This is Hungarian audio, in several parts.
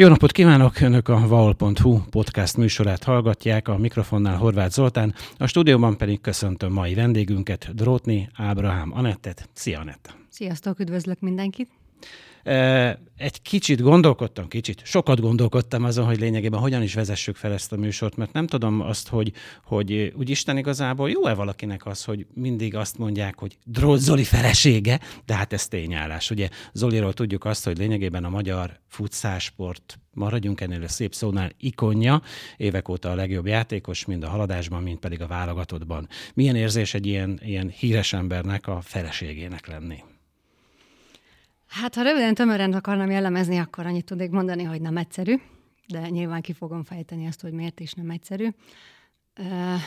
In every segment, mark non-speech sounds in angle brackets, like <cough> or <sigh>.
Jó napot kívánok! Önök a vaol.hu podcast műsorát hallgatják, a mikrofonnál Horváth Zoltán, a stúdióban pedig köszöntöm mai vendégünket, Drótni Ábrahám Anettet. Szia, Anett! Sziasztok, üdvözlök mindenkit! Egy kicsit gondolkodtam, kicsit, sokat gondolkodtam azon, hogy lényegében hogyan is vezessük fel ezt a műsort, mert nem tudom azt, hogy, hogy úgy Isten igazából jó-e valakinek az, hogy mindig azt mondják, hogy Drót Zoli felesége, de hát ez tényállás. Ugye Zoliról tudjuk azt, hogy lényegében a magyar futszásport maradjunk ennél a szép szónál, ikonja, évek óta a legjobb játékos, mind a haladásban, mind pedig a válogatottban. Milyen érzés egy ilyen, ilyen híres embernek a feleségének lenni? Hát, ha röviden, tömören akarnám jellemezni, akkor annyit tudnék mondani, hogy nem egyszerű, de nyilván ki fogom fejteni azt, hogy miért is nem egyszerű.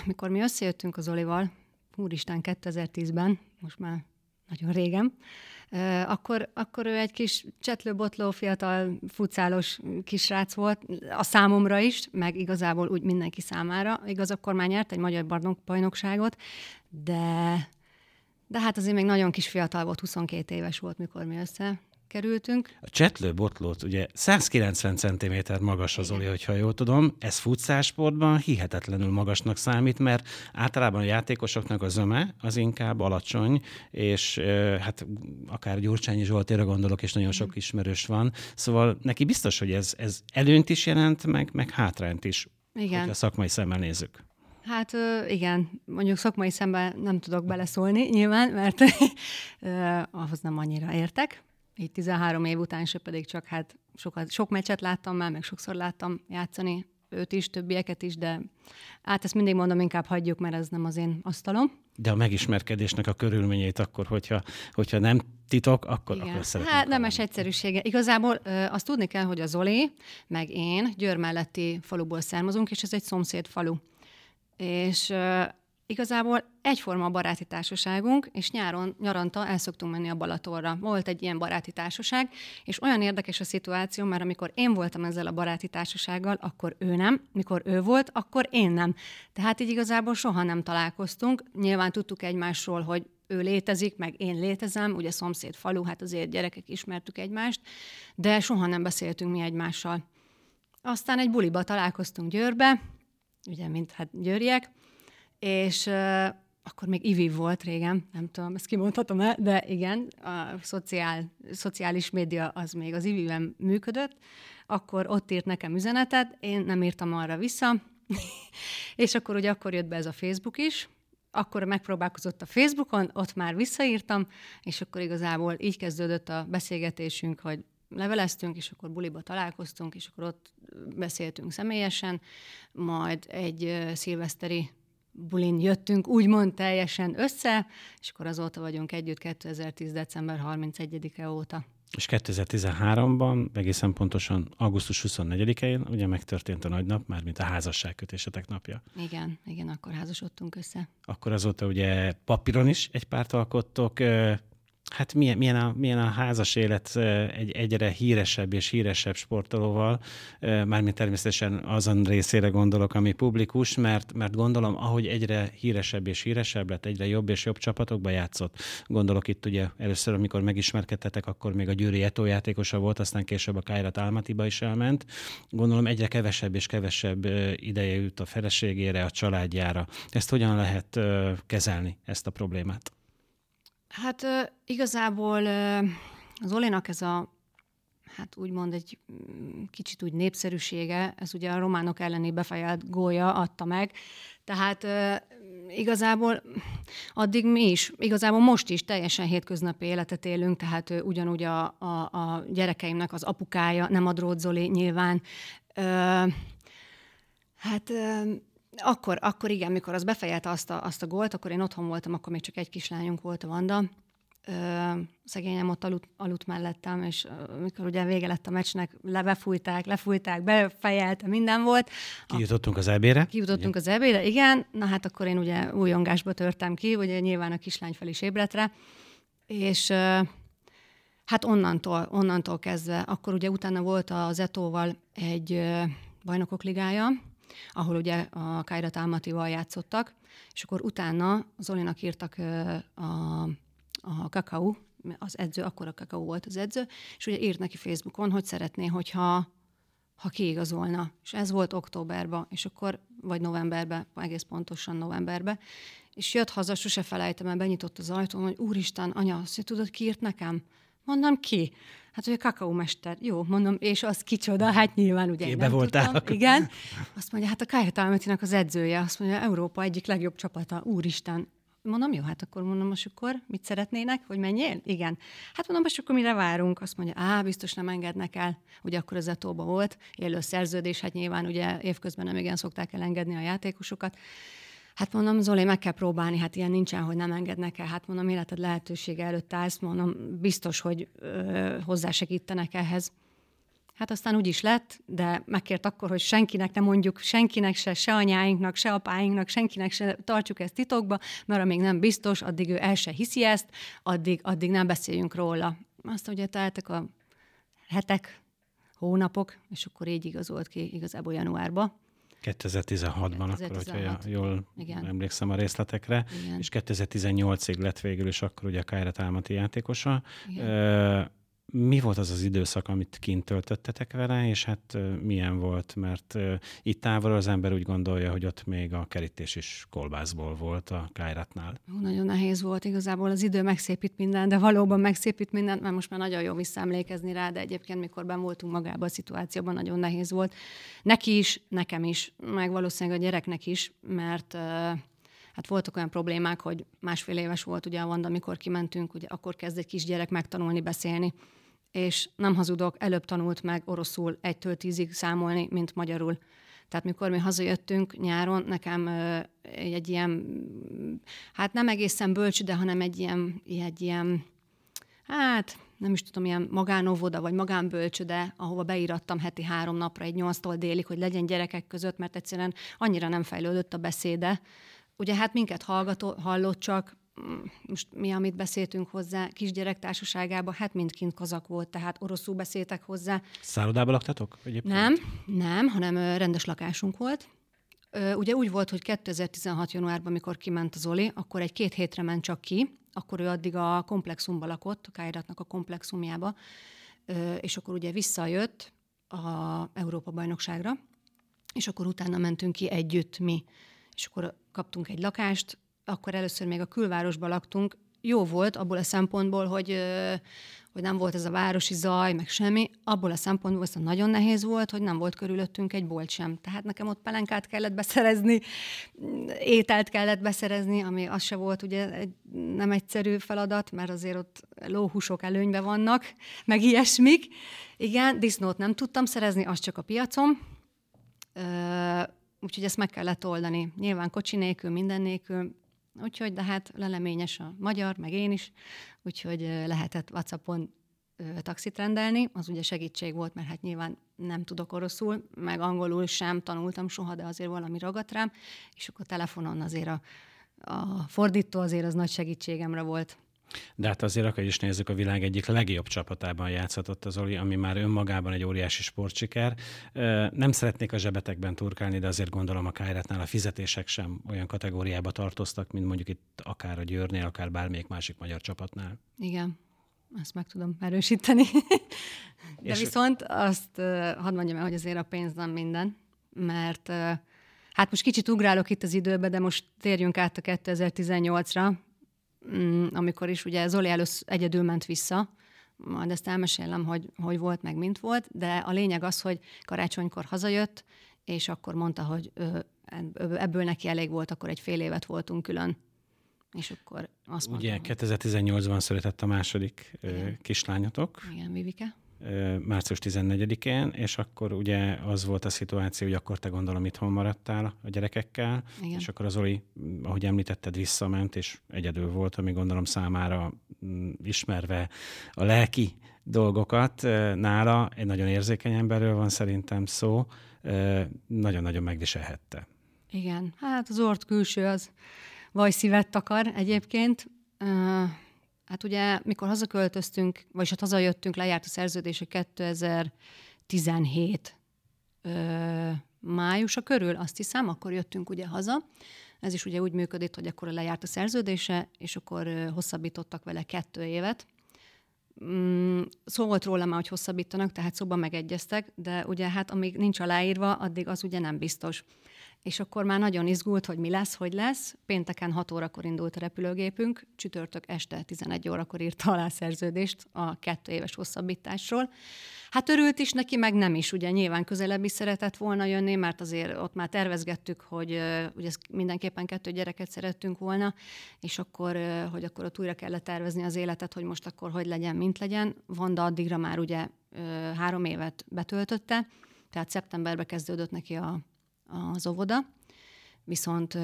Mikor mi összejöttünk az Olival, úristen, 2010-ben, most már nagyon régen, akkor, akkor ő egy kis csetlőbotló, fiatal, futszálos kisrác volt, a számomra is, meg igazából úgy mindenki számára. Igaz, akkor már nyert egy magyar bajnokságot, de de hát azért még nagyon kis fiatal volt, 22 éves volt, mikor mi össze kerültünk. A csetlő botlót ugye 190 cm magas az Oli, hogyha jól tudom. Ez futszásportban hihetetlenül magasnak számít, mert általában a játékosoknak a zöme az inkább alacsony, és hát akár Gyurcsányi Zsoltére gondolok, és nagyon sok ismerős van. Szóval neki biztos, hogy ez, ez előnyt is jelent, meg, meg hátrányt is, Igen. a szakmai szemmel nézzük. Hát igen, mondjuk szakmai szemben nem tudok beleszólni nyilván, mert ahhoz nem annyira értek. Így 13 év után se pedig csak hát sokat, sok meccset láttam már, meg sokszor láttam játszani őt is, többieket is, de hát ezt mindig mondom, inkább hagyjuk, mert ez nem az én asztalom. De a megismerkedésnek a körülményeit akkor, hogyha, hogyha nem titok, akkor, Igen. akkor szeretném. Hát nemes egyszerűsége. Igazából ö, azt tudni kell, hogy a Zoli, meg én Győr melletti faluból származunk, és ez egy szomszéd falu és igazából egyforma a baráti társaságunk, és nyáron, nyaranta el szoktunk menni a Balatorra. Volt egy ilyen baráti társaság, és olyan érdekes a szituáció, mert amikor én voltam ezzel a baráti társasággal, akkor ő nem, mikor ő volt, akkor én nem. Tehát így igazából soha nem találkoztunk. Nyilván tudtuk egymásról, hogy ő létezik, meg én létezem, ugye szomszéd falu, hát azért gyerekek ismertük egymást, de soha nem beszéltünk mi egymással. Aztán egy buliba találkoztunk Győrbe, ugye, mint hát győriek, és uh, akkor még IVI volt régen, nem tudom, ezt kimondhatom el, de igen, a szociál, szociális média az még az IVI-ben működött, akkor ott írt nekem üzenetet, én nem írtam arra vissza, <laughs> és akkor ugye akkor jött be ez a Facebook is, akkor megpróbálkozott a Facebookon, ott már visszaírtam, és akkor igazából így kezdődött a beszélgetésünk, hogy leveleztünk, és akkor buliba találkoztunk, és akkor ott beszéltünk személyesen, majd egy szilveszteri bulin jöttünk úgymond teljesen össze, és akkor azóta vagyunk együtt 2010. december 31-e óta. És 2013-ban, egészen pontosan augusztus 24-én ugye megtörtént a nagynap, mármint a házasságkötésetek napja. Igen, igen, akkor házasodtunk össze. Akkor azóta ugye papíron is egy párt alkottok, Hát milyen, milyen, a, milyen a házas élet egy egyre híresebb és híresebb sportolóval, mármint természetesen azon részére gondolok, ami publikus, mert, mert gondolom, ahogy egyre híresebb és híresebb lett, egyre jobb és jobb csapatokba játszott. Gondolok itt ugye először, amikor megismerkedtetek, akkor még a Győri Eto játékosa volt, aztán később a Kájrat Álmatiba is elment. Gondolom egyre kevesebb és kevesebb ideje jut a feleségére, a családjára. Ezt hogyan lehet kezelni, ezt a problémát? Hát igazából az Olinak ez a hát úgymond egy mm, kicsit úgy népszerűsége, ez ugye a románok elleni befejelt gólya adta meg. Tehát igazából addig mi is, igazából most is teljesen hétköznapi életet élünk, tehát ugyanúgy a, a, a gyerekeimnek az apukája, nem a Drót nyilván. hát akkor, akkor igen, mikor az befejelte azt a, azt a gólt, akkor én otthon voltam, akkor még csak egy kislányunk volt a Vanda. Ö, szegényem ott aludt, aludt mellettem, és mikor ugye vége lett a meccsnek, lebefújták, lefújták, befejelte, minden volt. Kijutottunk az ebére? Kijutottunk az ebére, igen. Na hát akkor én ugye újongásba törtem ki, ugye nyilván a kislány fel is ébredre, és hát onnantól, onnantól kezdve, akkor ugye utána volt az Etóval egy bajnokok ligája, ahol ugye a Kairat Álmatival játszottak, és akkor utána Zolinak írtak a, a Kakao, az edző, akkor a Kakao volt az edző, és ugye írt neki Facebookon, hogy szeretné, hogyha ha kiigazolna. És ez volt októberben, és akkor, vagy novemberben, egész pontosan novemberben. És jött haza, sose felejtem el, benyitott az ajtón, hogy úristen, anya, azt hogy tudod, ki írt nekem? Mondom, ki? Hát, hogy a kakaómester. Jó, mondom, és az kicsoda, hát nyilván ugye Ébe voltál. Tudtam. Igen. Azt mondja, hát a Kája az edzője, azt mondja, Európa egyik legjobb csapata, úristen. Mondom, jó, hát akkor mondom, most akkor mit szeretnének, hogy menjél? Igen. Hát mondom, most akkor mire várunk? Azt mondja, á, biztos nem engednek el. Ugye akkor az etóba volt, élő szerződés, hát nyilván ugye évközben nem igen szokták elengedni a játékosokat. Hát mondom, Zoli, meg kell próbálni, hát ilyen nincsen, hogy nem engednek el. Hát mondom, életed lehetősége előtt állsz, mondom, biztos, hogy ö, hozzásegítenek ehhez. Hát aztán úgy is lett, de megkért akkor, hogy senkinek nem mondjuk, senkinek se, se anyáinknak, se apáinknak, senkinek se tartsuk ezt titokba, mert amíg nem biztos, addig ő el se hiszi ezt, addig, addig nem beszéljünk róla. Azt ugye teltek a hetek, hónapok, és akkor így igazolt ki igazából januárba. 2016-ban, akkor, hogyha jól Igen. emlékszem a részletekre, Igen. és 2018-ig lett végül is akkor ugye a Kájra Álmati játékosa. Igen mi volt az az időszak, amit kint töltöttetek vele, és hát milyen volt, mert itt távolról az ember úgy gondolja, hogy ott még a kerítés is kolbászból volt a Kájratnál. Nagyon nehéz volt igazából, az idő megszépít minden, de valóban megszépít mindent, mert most már nagyon jó visszaemlékezni rá, de egyébként mikor ben voltunk magában a szituációban, nagyon nehéz volt. Neki is, nekem is, meg valószínűleg a gyereknek is, mert hát voltak olyan problémák, hogy másfél éves volt ugye a Vanda, amikor kimentünk, ugye akkor kezd egy kisgyerek megtanulni beszélni, és nem hazudok, előbb tanult meg oroszul egytől tízig számolni, mint magyarul. Tehát mikor mi hazajöttünk nyáron, nekem egy, ilyen, hát nem egészen bölcs, de hanem egy ilyen, egy ilyen hát nem is tudom, ilyen magánóvoda vagy magánbölcsöde, ahova beírattam heti három napra, egy nyolctól délig, hogy legyen gyerekek között, mert egyszerűen annyira nem fejlődött a beszéde. Ugye hát minket hallgató, hallott csak, most mi, amit beszéltünk hozzá kisgyerek társaságában, hát mind kint kazak volt, tehát oroszul beszéltek hozzá. Szállodába laktatok? Egyébként? Nem, nem, hanem rendes lakásunk volt. Ugye úgy volt, hogy 2016. januárban, amikor kiment az Oli, akkor egy két hétre ment csak ki, akkor ő addig a komplexumba lakott, a Káiratnak a komplexumjába, és akkor ugye visszajött a Európa-bajnokságra, és akkor utána mentünk ki együtt mi. És akkor kaptunk egy lakást, akkor először még a külvárosban laktunk, jó volt abból a szempontból, hogy, hogy nem volt ez a városi zaj, meg semmi. Abból a szempontból viszont nagyon nehéz volt, hogy nem volt körülöttünk egy bolt sem. Tehát nekem ott pelenkát kellett beszerezni, ételt kellett beszerezni, ami az se volt ugye egy nem egyszerű feladat, mert azért ott lóhúsok előnyben vannak, meg ilyesmik. Igen, disznót nem tudtam szerezni, az csak a piacom. Úgyhogy ezt meg kellett oldani. Nyilván kocsi nélkül, minden nélkül, Úgyhogy, de hát leleményes a magyar, meg én is, úgyhogy lehetett WhatsAppon taxit rendelni, az ugye segítség volt, mert hát nyilván nem tudok oroszul, meg angolul sem tanultam soha, de azért valami ragadt rám, és akkor telefonon azért a, a fordító azért az nagy segítségemre volt. De hát azért akkor is nézzük, a világ egyik legjobb csapatában játszhatott az Oli, ami már önmagában egy óriási sportsiker. Nem szeretnék a zsebetekben turkálni, de azért gondolom a Kájrátnál a fizetések sem olyan kategóriába tartoztak, mint mondjuk itt akár a Győrnél, akár bármelyik másik magyar csapatnál. Igen, ezt meg tudom erősíteni. De És viszont azt hadd mondjam el, hogy azért a pénz nem minden, mert hát most kicsit ugrálok itt az időbe, de most térjünk át a 2018-ra, Mm, amikor is ugye Zoli először egyedül ment vissza, majd ezt elmesélem, hogy hogy volt, meg mint volt, de a lényeg az, hogy karácsonykor hazajött, és akkor mondta, hogy ebből neki elég volt, akkor egy fél évet voltunk külön. És akkor azt Ugye mondtam, 2018-ban született a második Igen. kislányotok. Igen, Vivike március 14-én, és akkor ugye az volt a szituáció, hogy akkor te gondolom itthon maradtál a gyerekekkel, Igen. és akkor az Oli, ahogy említetted, visszament, és egyedül volt, ami gondolom számára ismerve a lelki dolgokat nála, egy nagyon érzékeny emberről van szerintem szó, nagyon-nagyon megviselhette. Igen, hát az ort külső az vajszívet takar egyébként. Hát ugye, mikor hazaköltöztünk, vagyis hát hazajöttünk, lejárt a szerződése 2017 ö, májusa körül, azt hiszem, akkor jöttünk ugye haza. Ez is ugye úgy működik, hogy akkor lejárt a szerződése, és akkor hosszabbítottak vele kettő évet. Mm, szó volt róla már, hogy hosszabbítanak, tehát szóban megegyeztek, de ugye hát amíg nincs aláírva, addig az ugye nem biztos. És akkor már nagyon izgult, hogy mi lesz, hogy lesz. Pénteken 6 órakor indult a repülőgépünk, csütörtök este 11 órakor írta alá szerződést a kettő éves hosszabbításról. Hát örült is neki, meg nem is. Ugye nyilván közelebb is szeretett volna jönni, mert azért ott már tervezgettük, hogy ugye mindenképpen kettő gyereket szerettünk volna, és akkor, hogy akkor ott újra kellett tervezni az életet, hogy most akkor hogy legyen, mint legyen. Vanda addigra már ugye három évet betöltötte, tehát szeptemberben kezdődött neki a, az óvoda, viszont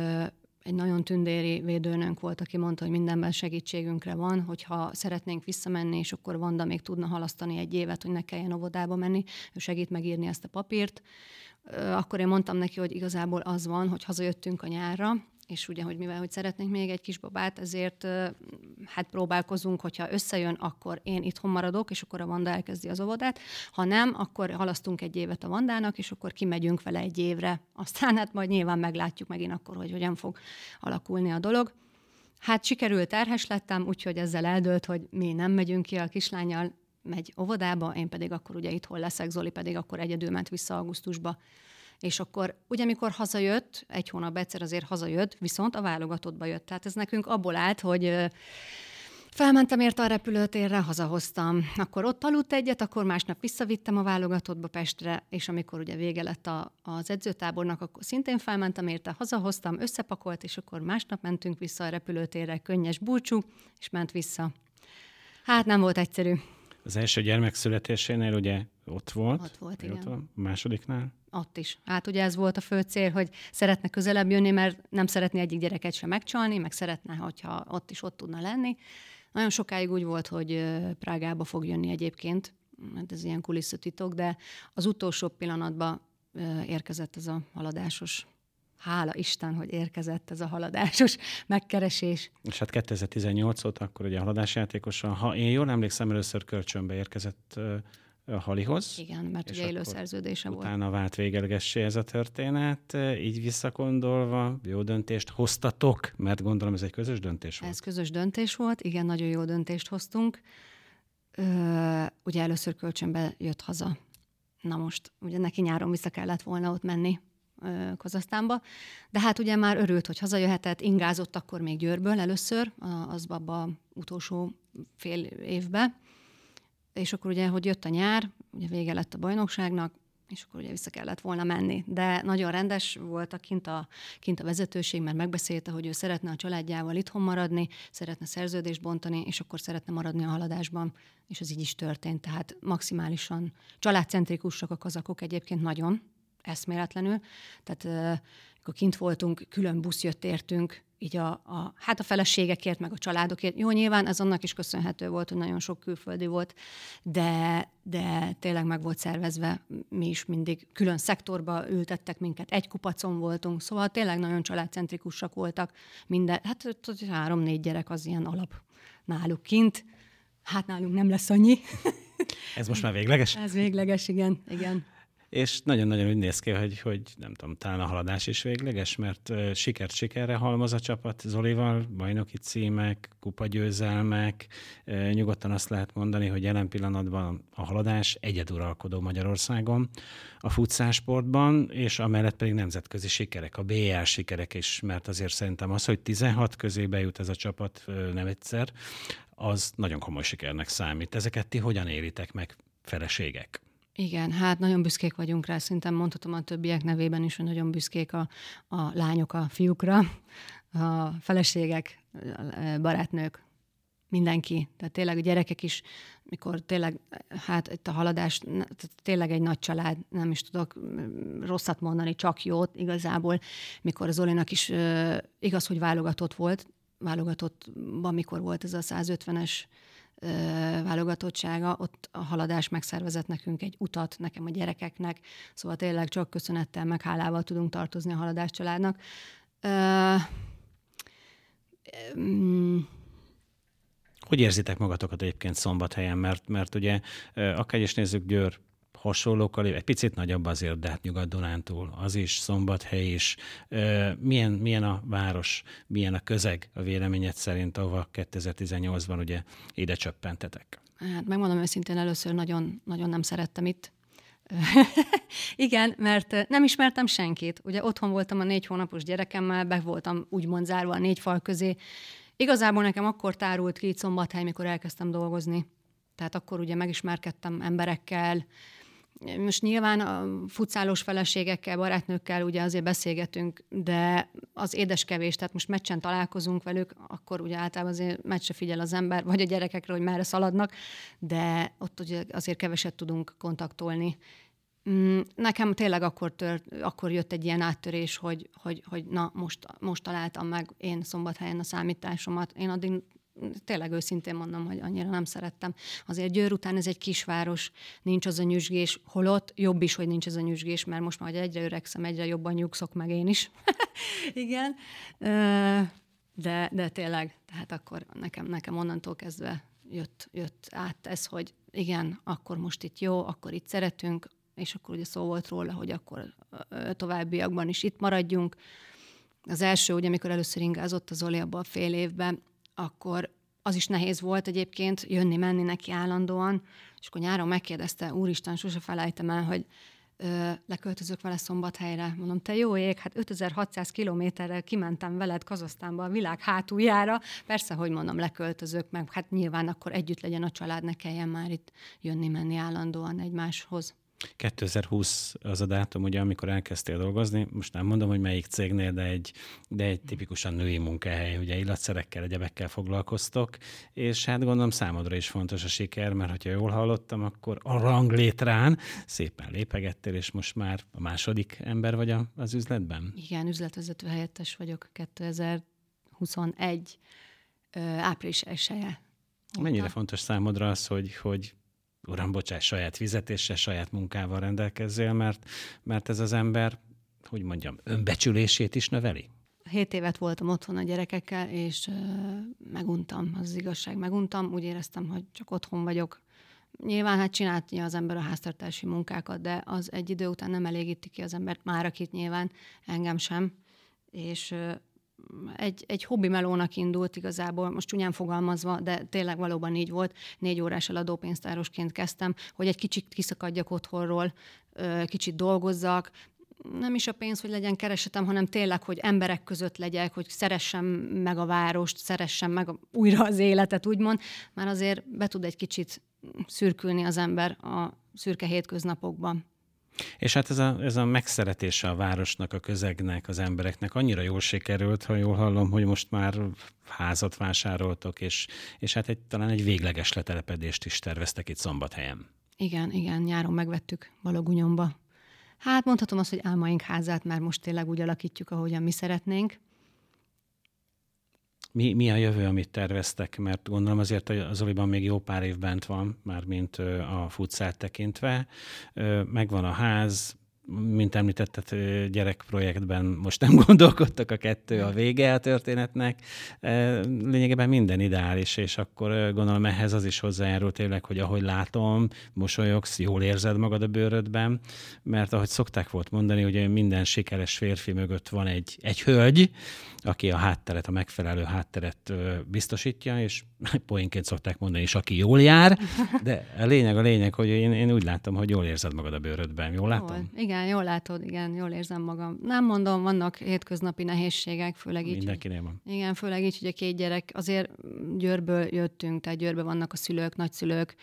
egy nagyon tündéri védőnőnk volt, aki mondta, hogy mindenben segítségünkre van, hogyha szeretnénk visszamenni, és akkor Vanda még tudna halasztani egy évet, hogy ne kelljen óvodába menni, ő segít megírni ezt a papírt. Akkor én mondtam neki, hogy igazából az van, hogy hazajöttünk a nyárra, és ugye, hogy mivel hogy szeretnénk még egy kisbabát, ezért hát próbálkozunk, hogyha összejön, akkor én itthon maradok, és akkor a Vanda elkezdi az óvodát. Ha nem, akkor halasztunk egy évet a Vandának, és akkor kimegyünk vele egy évre. Aztán hát majd nyilván meglátjuk megint akkor, hogy hogyan fog alakulni a dolog. Hát sikerült, terhes lettem, úgyhogy ezzel eldőlt, hogy mi nem megyünk ki a kislányjal, megy óvodába, én pedig akkor ugye itthon leszek, Zoli pedig akkor egyedül ment vissza augusztusba és akkor ugye mikor hazajött, egy hónap egyszer azért hazajött, viszont a válogatottba jött. Tehát ez nekünk abból állt, hogy Felmentem érte a repülőtérre, hazahoztam. Akkor ott aludt egyet, akkor másnap visszavittem a válogatottba Pestre, és amikor ugye vége lett a, az edzőtábornak, akkor szintén felmentem érte, hazahoztam, összepakolt, és akkor másnap mentünk vissza a repülőtérre, könnyes búcsú, és ment vissza. Hát nem volt egyszerű. Az első gyermek születésénél ugye ott volt. Ott volt, igen. Ott van, a másodiknál? Ott is. Hát ugye ez volt a fő cél, hogy szeretne közelebb jönni, mert nem szeretné egyik gyereket sem megcsalni, meg szeretne, hogyha ott is ott tudna lenni. Nagyon sokáig úgy volt, hogy Prágába fog jönni egyébként, hát ez ilyen kulisszatitok, de az utolsó pillanatban érkezett ez a haladásos hála Isten, hogy érkezett ez a haladásos <laughs> megkeresés. És hát 2018 óta akkor ugye a haladásjátékosan, ha én jól emlékszem, először kölcsönbe érkezett a Halihoz. Igen, mert ugye élő szerződése volt. Utána vált végelgessé ez a történet. Így visszakondolva, jó döntést hoztatok, mert gondolom ez egy közös döntés volt. Ez közös döntés volt, igen, nagyon jó döntést hoztunk. Ö, ugye először kölcsönbe jött haza. Na most, ugye neki nyáron vissza kellett volna ott menni Kazasztánba. De hát ugye már örült, hogy hazajöhetett, ingázott akkor még Győrből először, az abba utolsó fél évbe. És akkor ugye, hogy jött a nyár, ugye vége lett a bajnokságnak, és akkor ugye vissza kellett volna menni. De nagyon rendes volt a kint, a kint a vezetőség, mert megbeszélte, hogy ő szeretne a családjával itthon maradni, szeretne szerződést bontani, és akkor szeretne maradni a haladásban, és ez így is történt. Tehát maximálisan családcentrikusak a kazakok egyébként nagyon, eszméletlenül. Tehát akkor kint voltunk, külön busz jött értünk, így a, a, hát a feleségekért, meg a családokért. Jó, nyilván ez annak is köszönhető volt, hogy nagyon sok külföldi volt, de, de tényleg meg volt szervezve, mi is mindig külön szektorba ültettek minket, egy kupacon voltunk, szóval tényleg nagyon családcentrikusak voltak, minden, hát három-négy gyerek az ilyen alap náluk kint, hát nálunk nem lesz annyi. Ez most már végleges? Ez végleges, igen, igen és nagyon-nagyon úgy néz ki, hogy, hogy nem tudom, talán a haladás is végleges, mert sikert sikerre halmoz a csapat Zolival, bajnoki címek, kupagyőzelmek, nyugodtan azt lehet mondani, hogy jelen pillanatban a haladás egyeduralkodó Magyarországon a futszásportban, és amellett pedig nemzetközi sikerek, a BL sikerek is, mert azért szerintem az, hogy 16 közé bejut ez a csapat nem egyszer, az nagyon komoly sikernek számít. Ezeket ti hogyan élitek meg, feleségek? Igen, hát nagyon büszkék vagyunk rá, szerintem mondhatom a többiek nevében is, hogy nagyon büszkék a, a lányok a fiúkra, a feleségek, a barátnők, mindenki. Tehát tényleg a gyerekek is, mikor tényleg, hát itt a haladás, tényleg egy nagy család, nem is tudok rosszat mondani, csak jót igazából, mikor az Olinak is igaz, hogy válogatott volt, válogatottban mikor volt ez a 150-es válogatottsága, ott a haladás megszervezett nekünk egy utat, nekem a gyerekeknek, szóval tényleg csak köszönettel, meg hálával tudunk tartozni a haladás családnak. hogy érzitek magatokat egyébként szombathelyen? Mert, mert ugye akár is nézzük Győr hasonlókkal, egy picit nagyobb azért, de hát Nyugat-Dunántúl, az is, Szombathely is. Milyen, milyen a város, milyen a közeg a véleményed szerint, ahova 2018-ban ugye ide csöppentetek? Hát megmondom őszintén, először nagyon, nagyon nem szerettem itt. <laughs> Igen, mert nem ismertem senkit. Ugye otthon voltam a négy hónapos gyerekemmel, be voltam úgymond zárva a négy fal közé. Igazából nekem akkor tárult ki Szombathely, mikor elkezdtem dolgozni. Tehát akkor ugye megismerkedtem emberekkel, most nyilván a futszálos feleségekkel, barátnőkkel ugye azért beszélgetünk, de az édeskevés, tehát most meccsen találkozunk velük, akkor ugye általában azért meccse figyel az ember, vagy a gyerekekre, hogy merre szaladnak, de ott ugye azért keveset tudunk kontaktolni. Mm, nekem tényleg akkor, tört, akkor jött egy ilyen áttörés, hogy, hogy, hogy na, most, most találtam meg én szombathelyen a számításomat. Én addig tényleg őszintén mondom, hogy annyira nem szerettem. Azért Győr után ez egy kisváros, nincs az a nyüzsgés, holott jobb is, hogy nincs az a nyüzsgés, mert most már egyre öregszem, egyre jobban nyugszok meg én is. <laughs> Igen. De, de tényleg, tehát akkor nekem, nekem onnantól kezdve jött, jött át ez, hogy igen, akkor most itt jó, akkor itt szeretünk, és akkor ugye szó volt róla, hogy akkor továbbiakban is itt maradjunk. Az első, ugye, amikor először ingázott az Zoli abban a fél évben, akkor az is nehéz volt egyébként jönni-menni neki állandóan, és akkor nyáron megkérdezte, úristen, sose felejtem el, hogy ö, leköltözök vele szombathelyre. Mondom, te jó ég, hát 5600 kilométerrel kimentem veled Kazasztánba a világ hátuljára. Persze, hogy mondom, leköltözök, meg hát nyilván akkor együtt legyen a család, ne kelljen már itt jönni-menni állandóan egymáshoz. 2020 az a dátum, ugye, amikor elkezdtél dolgozni, most nem mondom, hogy melyik cégnél, de egy, de egy tipikusan női munkahely, ugye illatszerekkel, egyebekkel foglalkoztok, és hát gondolom számodra is fontos a siker, mert ha jól hallottam, akkor a ranglétrán szépen lépegettél, és most már a második ember vagy az üzletben? Igen, üzletvezető helyettes vagyok 2021 április 1 Mennyire fontos számodra az, hogy, hogy uram, bocsáss, saját fizetéssel, saját munkával rendelkezzél, mert, mert ez az ember, hogy mondjam, önbecsülését is növeli? Hét évet voltam otthon a gyerekekkel, és uh, meguntam, az, az igazság, meguntam. Úgy éreztem, hogy csak otthon vagyok. Nyilván hát csinálja az ember a háztartási munkákat, de az egy idő után nem elégíti ki az embert, már akit nyilván, engem sem. És uh, egy, egy hobbi melónak indult igazából, most csúnyán fogalmazva, de tényleg valóban így volt. Négy órás eladópénztárosként kezdtem, hogy egy kicsit kiszakadjak otthonról, kicsit dolgozzak, nem is a pénz, hogy legyen keresetem, hanem tényleg, hogy emberek között legyek, hogy szeressem meg a várost, szeressem meg újra az életet, úgymond, már azért be tud egy kicsit szürkülni az ember a szürke hétköznapokban. És hát ez a, ez a megszeretése a városnak, a közegnek, az embereknek annyira jól sikerült, ha jól hallom, hogy most már házat vásároltok, és, és hát egy, talán egy végleges letelepedést is terveztek itt Szombathelyen. Igen, igen, nyáron megvettük Balogunyomba. Hát mondhatom azt, hogy álmaink házát már most tényleg úgy alakítjuk, ahogyan mi szeretnénk. Mi, mi a jövő, amit terveztek? Mert gondolom azért az Oliban még jó pár év bent van, már mint a futszát tekintve. Megvan a ház, mint említetted, gyerekprojektben most nem <laughs> gondolkodtak a kettő a vége a történetnek. Lényegében minden ideális, és akkor gondolom ehhez az is hozzájárul tényleg, hogy ahogy látom, mosolyogsz, jól érzed magad a bőrödben, mert ahogy szokták volt mondani, hogy minden sikeres férfi mögött van egy, egy hölgy, aki a hátteret, a megfelelő hátteret biztosítja, és <laughs> poénként szokták mondani, és aki jól jár, de a lényeg a lényeg, hogy én, én úgy látom, hogy jól érzed magad a bőrödben. Jól látom? Jól. Igen, jól látod, igen, jól érzem magam. Nem mondom, vannak hétköznapi nehézségek, főleg így. Mindenkinél van. Igen, főleg így, hogy a két gyerek, azért Győrből jöttünk, tehát Győrbe vannak a szülők, nagyszülők,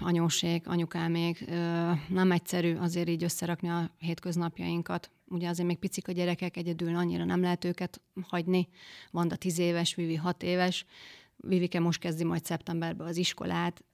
anyósék, anyukámék. Nem egyszerű azért így összerakni a hétköznapjainkat. Ugye azért még picik a gyerekek, egyedül annyira nem lehet őket hagyni. Vanda tíz éves, Vivi hat éves. Vivike most kezdi majd szeptemberben az iskolát,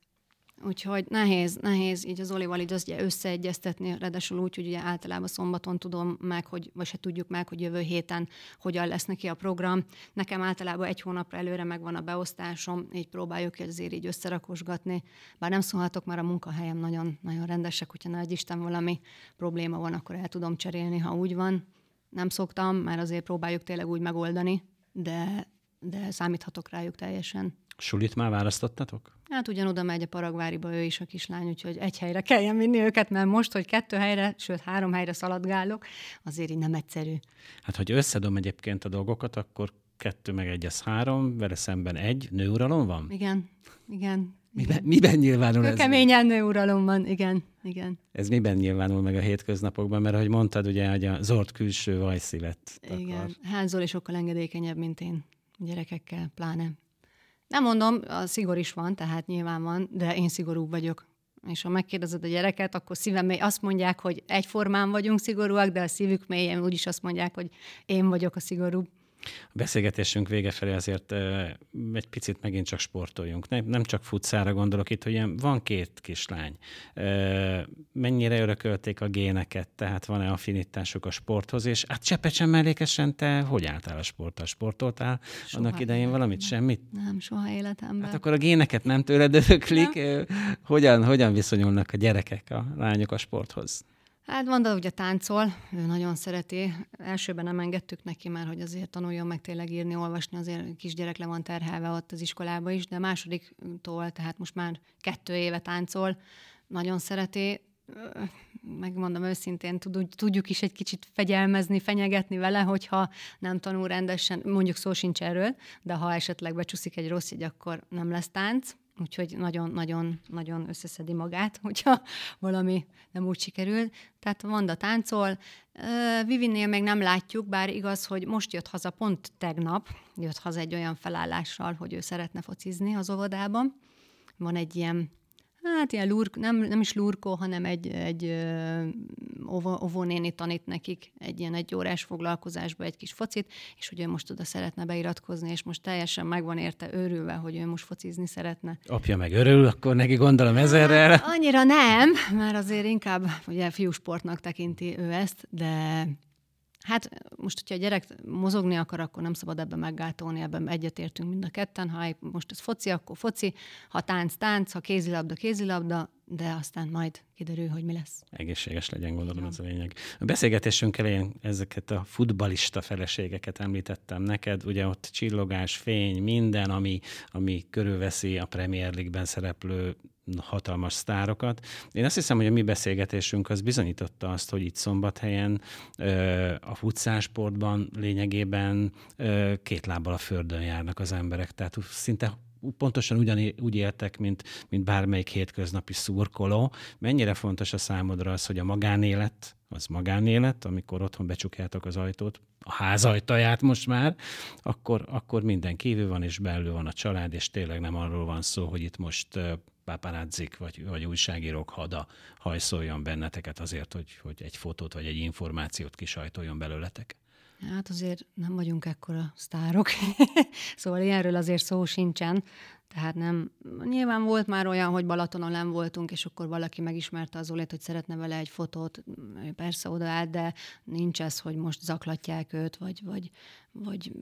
Úgyhogy nehéz, nehéz így az Olival így azt összeegyeztetni, ráadásul úgy, hogy ugye általában szombaton tudom meg, hogy, vagy se tudjuk meg, hogy jövő héten hogyan lesz neki a program. Nekem általában egy hónapra előre megvan a beosztásom, így próbáljuk azért így összerakosgatni. Bár nem szólhatok, már a munkahelyem nagyon, nagyon rendesek, hogyha nagy Isten valami probléma van, akkor el tudom cserélni, ha úgy van. Nem szoktam, mert azért próbáljuk tényleg úgy megoldani, de, de számíthatok rájuk teljesen. Sulit már választottatok? Hát ugyanoda megy a Paragváriba ő is a kislány, úgyhogy egy helyre kelljen vinni őket, mert most, hogy kettő helyre, sőt három helyre szaladgálok, azért így nem egyszerű. Hát, hogy összedom egyébként a dolgokat, akkor kettő meg egy, az három, vele szemben egy, nőuralom van? Igen, igen. Miben, miben nyilvánul ez? Keményen nő uralomban, igen, igen. Ez miben nyilvánul meg a hétköznapokban? Mert ahogy mondtad, ugye, hogy a zord külső vajszívet takar. Igen, Hánzol is sokkal engedékenyebb, mint én gyerekekkel, pláne. Nem mondom, a szigor is van, tehát nyilván van, de én szigorú vagyok. És ha megkérdezed a gyereket, akkor szívem mély azt mondják, hogy egyformán vagyunk szigorúak, de a szívük mélyen úgyis azt mondják, hogy én vagyok a szigorúbb. A beszélgetésünk vége felé azért egy picit megint csak sportoljunk. Nem, nem csak futszára gondolok itt, hogy van két kislány. Mennyire örökölték a géneket, tehát van-e affinitásuk a sporthoz, és hát csepecsen mellékesen te hogy álltál a sporttal? Sportoltál soha annak idején valamit? Nem. Semmit? Nem, soha életemben. Hát akkor a géneket nem tőled öröklik. Hogyan, hogyan viszonyulnak a gyerekek, a lányok a sporthoz? Hát Vanda ugye táncol, ő nagyon szereti. Elsőben nem engedtük neki már, hogy azért tanuljon meg tényleg írni, olvasni, azért kisgyerek le van terhelve ott az iskolába is, de másodiktól, tehát most már kettő éve táncol, nagyon szereti. Megmondom őszintén, tudjuk is egy kicsit fegyelmezni, fenyegetni vele, hogyha nem tanul rendesen, mondjuk szó sincs erről, de ha esetleg becsúszik egy rossz jegy, akkor nem lesz tánc, úgyhogy nagyon-nagyon-nagyon összeszedi magát, <laughs> hogyha valami nem úgy sikerül. Tehát Vanda táncol. Vivinnél még nem látjuk, bár igaz, hogy most jött haza, pont tegnap jött haza egy olyan felállással, hogy ő szeretne focizni az óvodában. Van egy ilyen hát ilyen lurk, nem, nem is lurkó, hanem egy, egy óvónéni tanít nekik egy ilyen egy órás foglalkozásba egy kis focit, és hogy ő most oda szeretne beiratkozni, és most teljesen meg van érte őrülve, hogy ő most focizni szeretne. Apja meg örül, akkor neki gondolom ezerrel. Hát, annyira nem, mert azért inkább ugye fiúsportnak tekinti ő ezt, de Hát most, hogyha a gyerek mozogni akar, akkor nem szabad ebben meggátolni, ebben egyetértünk mind a ketten. Ha most ez foci, akkor foci, ha tánc, tánc, ha kézilabda, kézilabda, de aztán majd kiderül, hogy mi lesz. Egészséges legyen, gondolom ja. ez a lényeg. A beszélgetésünk elején ezeket a futbalista feleségeket említettem neked, ugye ott csillogás, fény, minden, ami, ami körülveszi a Premier League-ben szereplő hatalmas sztárokat. Én azt hiszem, hogy a mi beszélgetésünk az bizonyította azt, hogy itt szombathelyen a futszásportban lényegében két lábbal a földön járnak az emberek. Tehát szinte pontosan ugyan, úgy éltek, mint, mint bármelyik hétköznapi szurkoló. Mennyire fontos a számodra az, hogy a magánélet, az magánélet, amikor otthon becsukjátok az ajtót, a ház ajtaját most már, akkor, akkor minden kívül van, és belül van a család, és tényleg nem arról van szó, hogy itt most paparazzik, vagy, vagy újságírók hada hajszoljon benneteket azért, hogy, hogy egy fotót vagy egy információt kisajtoljon belőletek? Hát azért nem vagyunk ekkora sztárok, <laughs> szóval ilyenről azért szó sincsen. Tehát nem, nyilván volt már olyan, hogy Balatonon nem voltunk, és akkor valaki megismerte az Olét, hogy szeretne vele egy fotót, persze odaállt, de nincs ez, hogy most zaklatják őt, vagy, vagy, vagy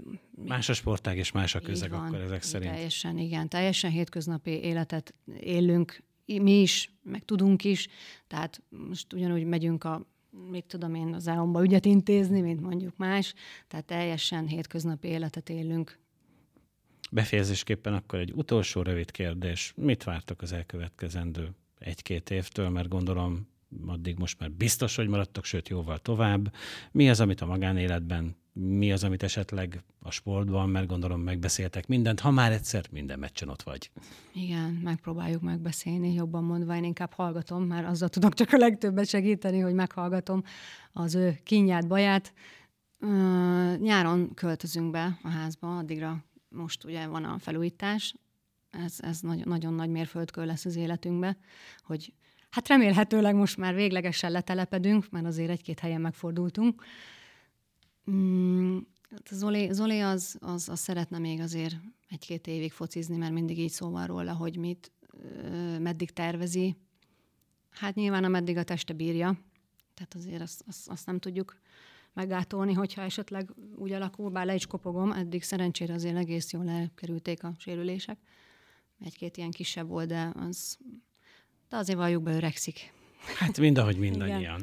Más a sportág és más a közeg van, akkor ezek szerint. Teljesen, igen. Teljesen hétköznapi életet élünk, mi is, meg tudunk is. Tehát most ugyanúgy megyünk a még tudom én az álomba ügyet intézni, mint mondjuk más, tehát teljesen hétköznapi életet élünk. Befejezésképpen akkor egy utolsó rövid kérdés. Mit vártok az elkövetkezendő egy-két évtől, mert gondolom addig most már biztos, hogy maradtok, sőt jóval tovább. Mi az, amit a magánéletben, mi az, amit esetleg a sportban, mert gondolom megbeszéltek mindent, ha már egyszer minden meccsen ott vagy. Igen, megpróbáljuk megbeszélni, jobban mondva, én inkább hallgatom, mert azzal tudok csak a legtöbbet segíteni, hogy meghallgatom az ő kínját, baját. Nyáron költözünk be a házba, addigra most ugye van a felújítás, ez, ez nagy, nagyon nagy mérföldkő lesz az életünkbe, hogy Hát remélhetőleg most már véglegesen letelepedünk, mert azért egy-két helyen megfordultunk. Mm, hát Zoli, Zoli az, az, az szeretne még azért egy-két évig focizni, mert mindig így szó van róla, hogy mit, meddig tervezi. Hát nyilván ameddig a teste bírja, tehát azért azt, azt, azt nem tudjuk meggátolni, hogyha esetleg úgy alakul, bár le is kopogom, eddig szerencsére azért egész jól elkerülték a sérülések. Egy-két ilyen kisebb volt, de az de azért valljuk be, öregszik. Hát mind, ahogy mindannyian.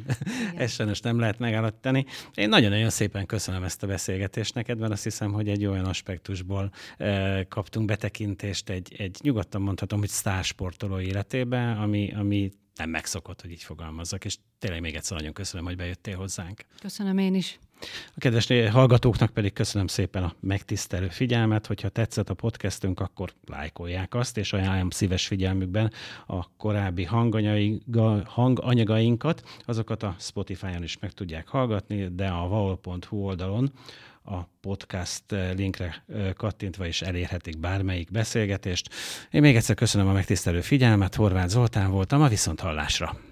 Ezt sajnos nem lehet megállítani. Én nagyon-nagyon szépen köszönöm ezt a beszélgetést neked, mert azt hiszem, hogy egy olyan aspektusból e, kaptunk betekintést egy, egy nyugodtan mondhatom, hogy sztársportoló életébe, ami, ami nem megszokott, hogy így fogalmazzak, és tényleg még egyszer nagyon köszönöm, hogy bejöttél hozzánk. Köszönöm én is. A kedves hallgatóknak pedig köszönöm szépen a megtisztelő figyelmet, hogyha tetszett a podcastünk, akkor lájkolják azt, és ajánlom szíves figyelmükben a korábbi hanganyagainkat, azokat a Spotify-on is meg tudják hallgatni, de a vaol.hu oldalon a podcast linkre kattintva is elérhetik bármelyik beszélgetést. Én még egyszer köszönöm a megtisztelő figyelmet, Horváth Zoltán voltam, a Viszonthallásra.